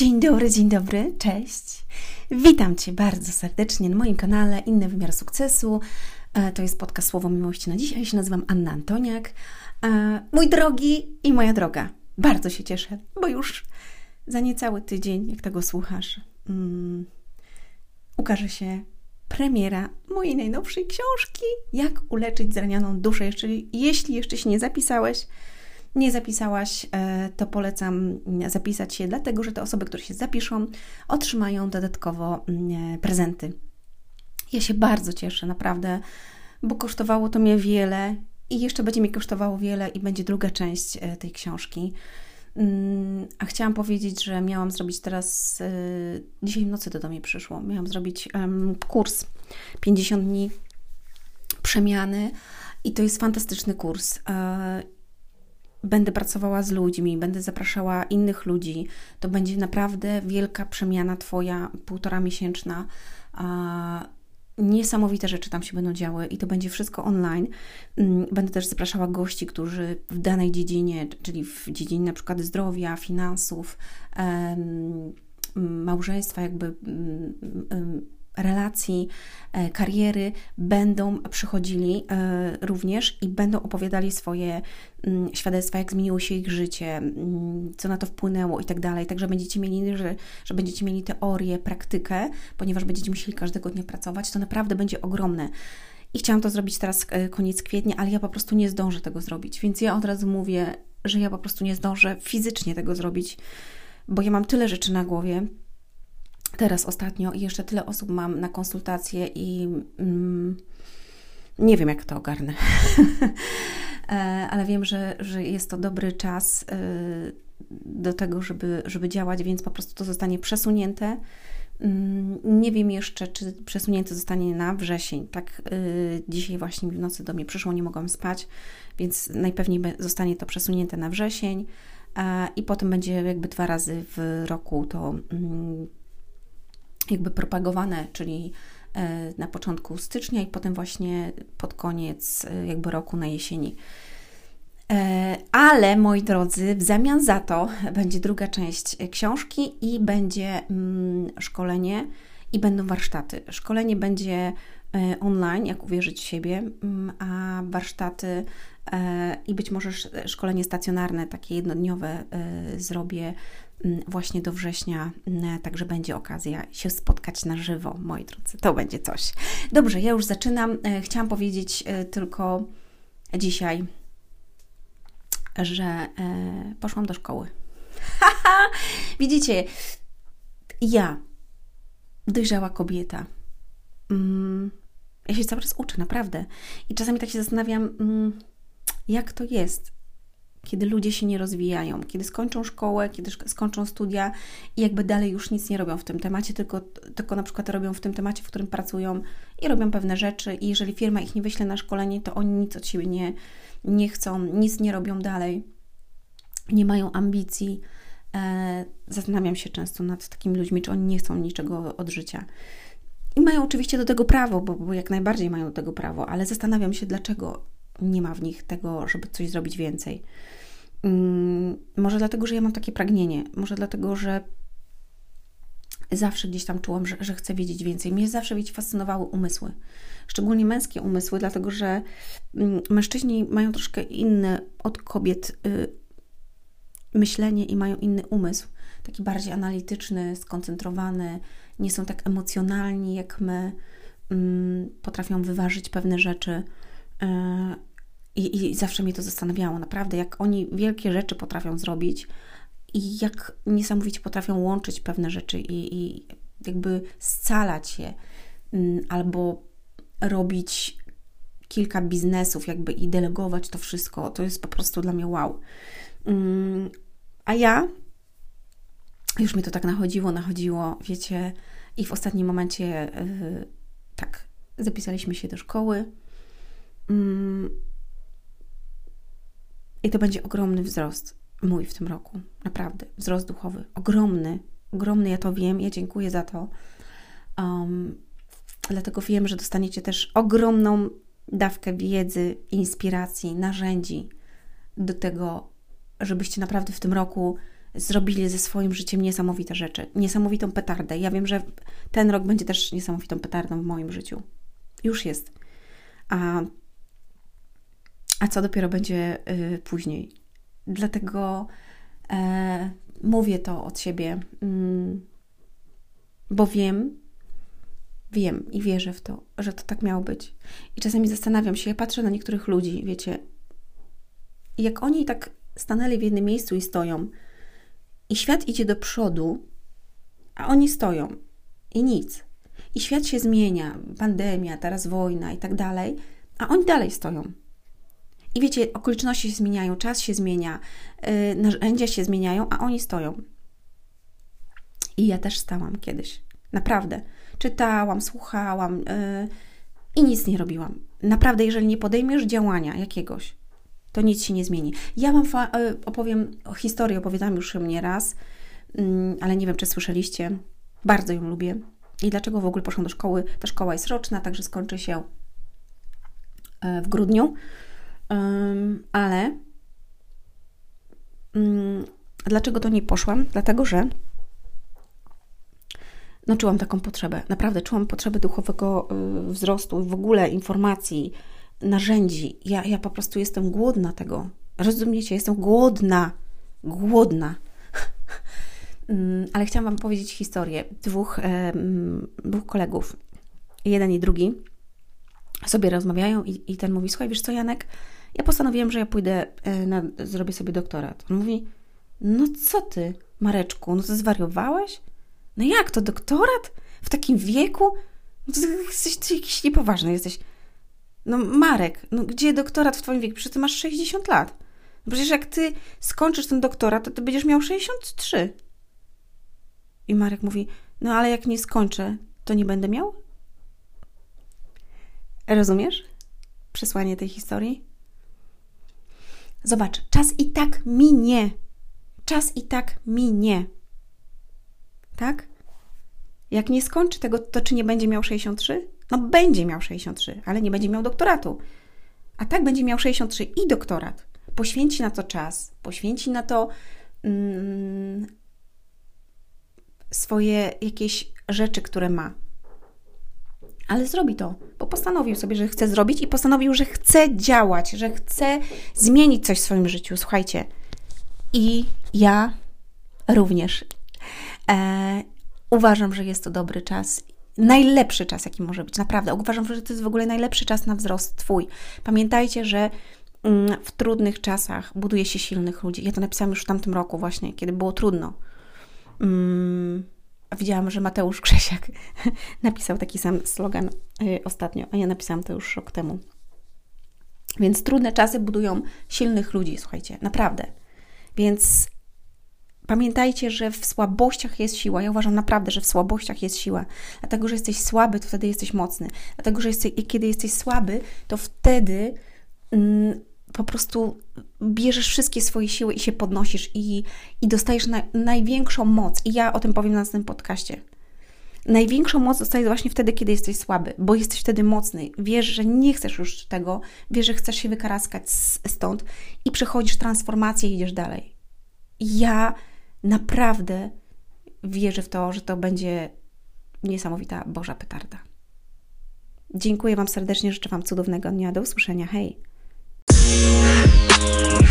Dzień dobry, dzień dobry, cześć. Witam Cię bardzo serdecznie na moim kanale Inny Wymiar Sukcesu. E, to jest podcast Słowo Miłości na dzisiaj. Ja się nazywam Anna Antoniak. E, mój drogi i moja droga, bardzo się cieszę, bo już za niecały tydzień, jak tego słuchasz, um, ukaże się premiera mojej najnowszej książki Jak uleczyć zranioną duszę. Jeszcze, jeśli jeszcze się nie zapisałeś, nie zapisałaś, e, to polecam zapisać się, dlatego że te osoby, które się zapiszą, otrzymają dodatkowo mm, e, prezenty. Ja się bardzo cieszę, naprawdę, bo kosztowało to mnie wiele i jeszcze będzie mi kosztowało wiele i będzie druga część e, tej książki. Mm, a chciałam powiedzieć, że miałam zrobić teraz, dzisiaj w nocy to do mnie przyszło, miałam zrobić kurs 50 dni przemiany i to jest fantastyczny kurs będę pracowała z ludźmi, będę zapraszała innych ludzi, to będzie naprawdę wielka przemiana Twoja, półtora miesięczna. Niesamowite rzeczy tam się będą działy i to będzie wszystko online. Mm, będę też zapraszała gości, którzy w danej dziedzinie, czyli w dziedzinie na przykład zdrowia, finansów, małżeństwa, jakby relacji, e, kariery będą przychodzili e, również i będą opowiadali swoje mm, świadectwa, jak zmieniło się ich życie, mm, co na to wpłynęło i tak dalej. Także będziecie mieli, że, że będziecie mieli teorię, praktykę, ponieważ będziecie musieli każdego dnia pracować, to naprawdę będzie ogromne. I chciałam to zrobić teraz e, koniec kwietnia, ale ja po prostu nie zdążę tego zrobić. Więc ja od razu mówię, że ja po prostu nie zdążę fizycznie tego zrobić, bo ja mam tyle rzeczy na głowie, teraz ostatnio jeszcze tyle osób mam na konsultacje i mm, nie wiem, jak to ogarnę. E, ale wiem, że, że jest to dobry czas e, do tego, żeby, żeby działać, więc po prostu to zostanie przesunięte. Mm, nie wiem jeszcze, czy przesunięte zostanie na wrzesień. Tak, e, dzisiaj właśnie w nocy do mnie przyszło, nie mogłam spać, więc najpewniej zostanie to przesunięte na wrzesień i potem będzie jakby dwa razy w roku to mm, jakby propagowane, czyli e, na początku stycznia i potem właśnie pod koniec e, jakby roku na jesieni. E, ale moi drodzy, w zamian za to będzie druga część książki i będzie mm, szkolenie i będą warsztaty. Szkolenie będzie online, jak uwierzyć w siebie, mm, a warsztaty i być może szkolenie stacjonarne, takie jednodniowe zrobię właśnie do września, mm, także będzie okazja się spotkać na żywo, moi drodzy. To będzie coś. Dobrze, ja już zaczynam. E, chciałam powiedzieć e, tylko dzisiaj, że e, poszłam do szkoły. Widzicie, ja, dojrzała kobieta. Mm, ja się cały czas uczę, naprawdę. I czasami tak się zastanawiam, jak to jest, kiedy ludzie się nie rozwijają, kiedy skończą szkołę, kiedy skończą studia i jakby dalej już nic nie robią w tym temacie, tylko, tylko na przykład robią w tym temacie, w którym pracują i robią pewne rzeczy i jeżeli firma ich nie wyśle na szkolenie, to oni nic od siebie nie, nie chcą, nic nie robią dalej, nie mają ambicji. E, zastanawiam się często nad takimi ludźmi, czy oni nie chcą niczego od życia. I mają oczywiście do tego prawo, bo, bo jak najbardziej mają do tego prawo, ale zastanawiam się, dlaczego nie ma w nich tego, żeby coś zrobić więcej. Hmm, może dlatego, że ja mam takie pragnienie, może dlatego, że zawsze gdzieś tam czułam, że, że chcę wiedzieć więcej. Mnie zawsze wiecie, fascynowały umysły, szczególnie męskie umysły, dlatego że mm, mężczyźni mają troszkę inne od kobiet y, myślenie i mają inny umysł, taki bardziej analityczny, skoncentrowany, nie są tak emocjonalni jak my, mm, potrafią wyważyć pewne rzeczy. Y, i, I zawsze mnie to zastanawiało, naprawdę, jak oni wielkie rzeczy potrafią zrobić i jak niesamowicie potrafią łączyć pewne rzeczy i, i jakby scalać je, mm, albo robić kilka biznesów, jakby i delegować to wszystko. To jest po prostu dla mnie wow. Mm, a ja już mi to tak nachodziło, nachodziło, wiecie, i w ostatnim momencie yy, tak, zapisaliśmy się do szkoły. I to będzie ogromny wzrost mój w tym roku. Naprawdę. Wzrost duchowy. Ogromny. Ogromny, ja to wiem. Ja dziękuję za to. Um, dlatego wiem, że dostaniecie też ogromną dawkę wiedzy, inspiracji, narzędzi do tego, żebyście naprawdę w tym roku zrobili ze swoim życiem niesamowite rzeczy, niesamowitą petardę. Ja wiem, że ten rok będzie też niesamowitą petardą w moim życiu. Już jest. A, a co dopiero będzie y, później? Dlatego e, mówię to od siebie, mm, bo wiem, wiem i wierzę w to, że to tak miało być. I czasami zastanawiam się, ja patrzę na niektórych ludzi, wiecie, jak oni tak stanęli w jednym miejscu i stoją, i świat idzie do przodu, a oni stoją i nic. I świat się zmienia, pandemia, teraz wojna i tak dalej, a oni dalej stoją. I wiecie, okoliczności się zmieniają, czas się zmienia, yy, narzędzia się zmieniają, a oni stoją. I ja też stałam kiedyś. Naprawdę. Czytałam, słuchałam yy, i nic nie robiłam. Naprawdę, jeżeli nie podejmiesz działania jakiegoś, to nic się nie zmieni. Ja Wam yy, opowiem historię, opowiadam już mnie raz, mm, ale nie wiem, czy słyszeliście. Bardzo ją lubię. I dlaczego w ogóle poszłam do szkoły? Ta szkoła jest roczna, także skończy się e, w grudniu. Ale mm, dlaczego do niej poszłam? Dlatego, że no, czułam taką potrzebę. Naprawdę czułam potrzebę duchowego y, wzrostu, w ogóle informacji, narzędzi. Ja, ja po prostu jestem głodna tego. Rozumiecie? Jestem głodna. Głodna. Mm, ale chciałam Wam powiedzieć historię dwóch, dwóch kolegów. Jeden i drugi sobie rozmawiają i, i ten mówi, słuchaj, wiesz co Janek, ja postanowiłem, że ja pójdę, e, na, zrobię sobie doktorat. On mówi, no co ty, Mareczku, no to zwariowałeś? No jak to, doktorat? W takim wieku? No to jesteś ty jakiś niepoważny, jesteś. No Marek, no gdzie doktorat w twoim wieku? Przecież ty masz 60 lat. No przecież jak ty skończysz ten doktorat, to ty będziesz miał 63. I Marek mówi: No ale jak nie skończę, to nie będę miał? Rozumiesz przesłanie tej historii? Zobacz, czas i tak minie. Czas i tak minie. Tak? Jak nie skończy tego, to czy nie będzie miał 63? No będzie miał 63, ale nie będzie miał doktoratu. A tak będzie miał 63 i doktorat. Poświęci na to czas, poświęci na to mm, swoje jakieś rzeczy, które ma. Ale zrobi to, bo postanowił sobie, że chce zrobić i postanowił, że chce działać, że chce zmienić coś w swoim życiu. Słuchajcie, i ja również e, uważam, że jest to dobry czas najlepszy czas, jaki może być. Naprawdę. Uważam, że to jest w ogóle najlepszy czas na wzrost Twój. Pamiętajcie, że mm, w trudnych czasach buduje się silnych ludzi. Ja to napisałam już w tamtym roku właśnie, kiedy było trudno. Mm, widziałam, że Mateusz Krzesiak napisał taki sam slogan y, ostatnio, a ja napisałam to już rok temu. Więc trudne czasy budują silnych ludzi, słuchajcie, naprawdę. Więc pamiętajcie, że w słabościach jest siła. Ja uważam naprawdę, że w słabościach jest siła. Dlatego, że jesteś słaby, to wtedy jesteś mocny. Dlatego, że jesteś, kiedy jesteś słaby, to wtedy mm, po prostu bierzesz wszystkie swoje siły i się podnosisz i, i dostajesz na, największą moc. I ja o tym powiem na następnym podcaście. Największą moc dostajesz właśnie wtedy, kiedy jesteś słaby, bo jesteś wtedy mocny. Wiesz, że nie chcesz już tego, wiesz, że chcesz się wykaraskać stąd i przechodzisz transformację i idziesz dalej. Ja naprawdę wierzę w to, że to będzie niesamowita Boża petarda. Dziękuję Wam serdecznie, życzę Wam cudownego dnia. Do usłyszenia. Hej! Yeah.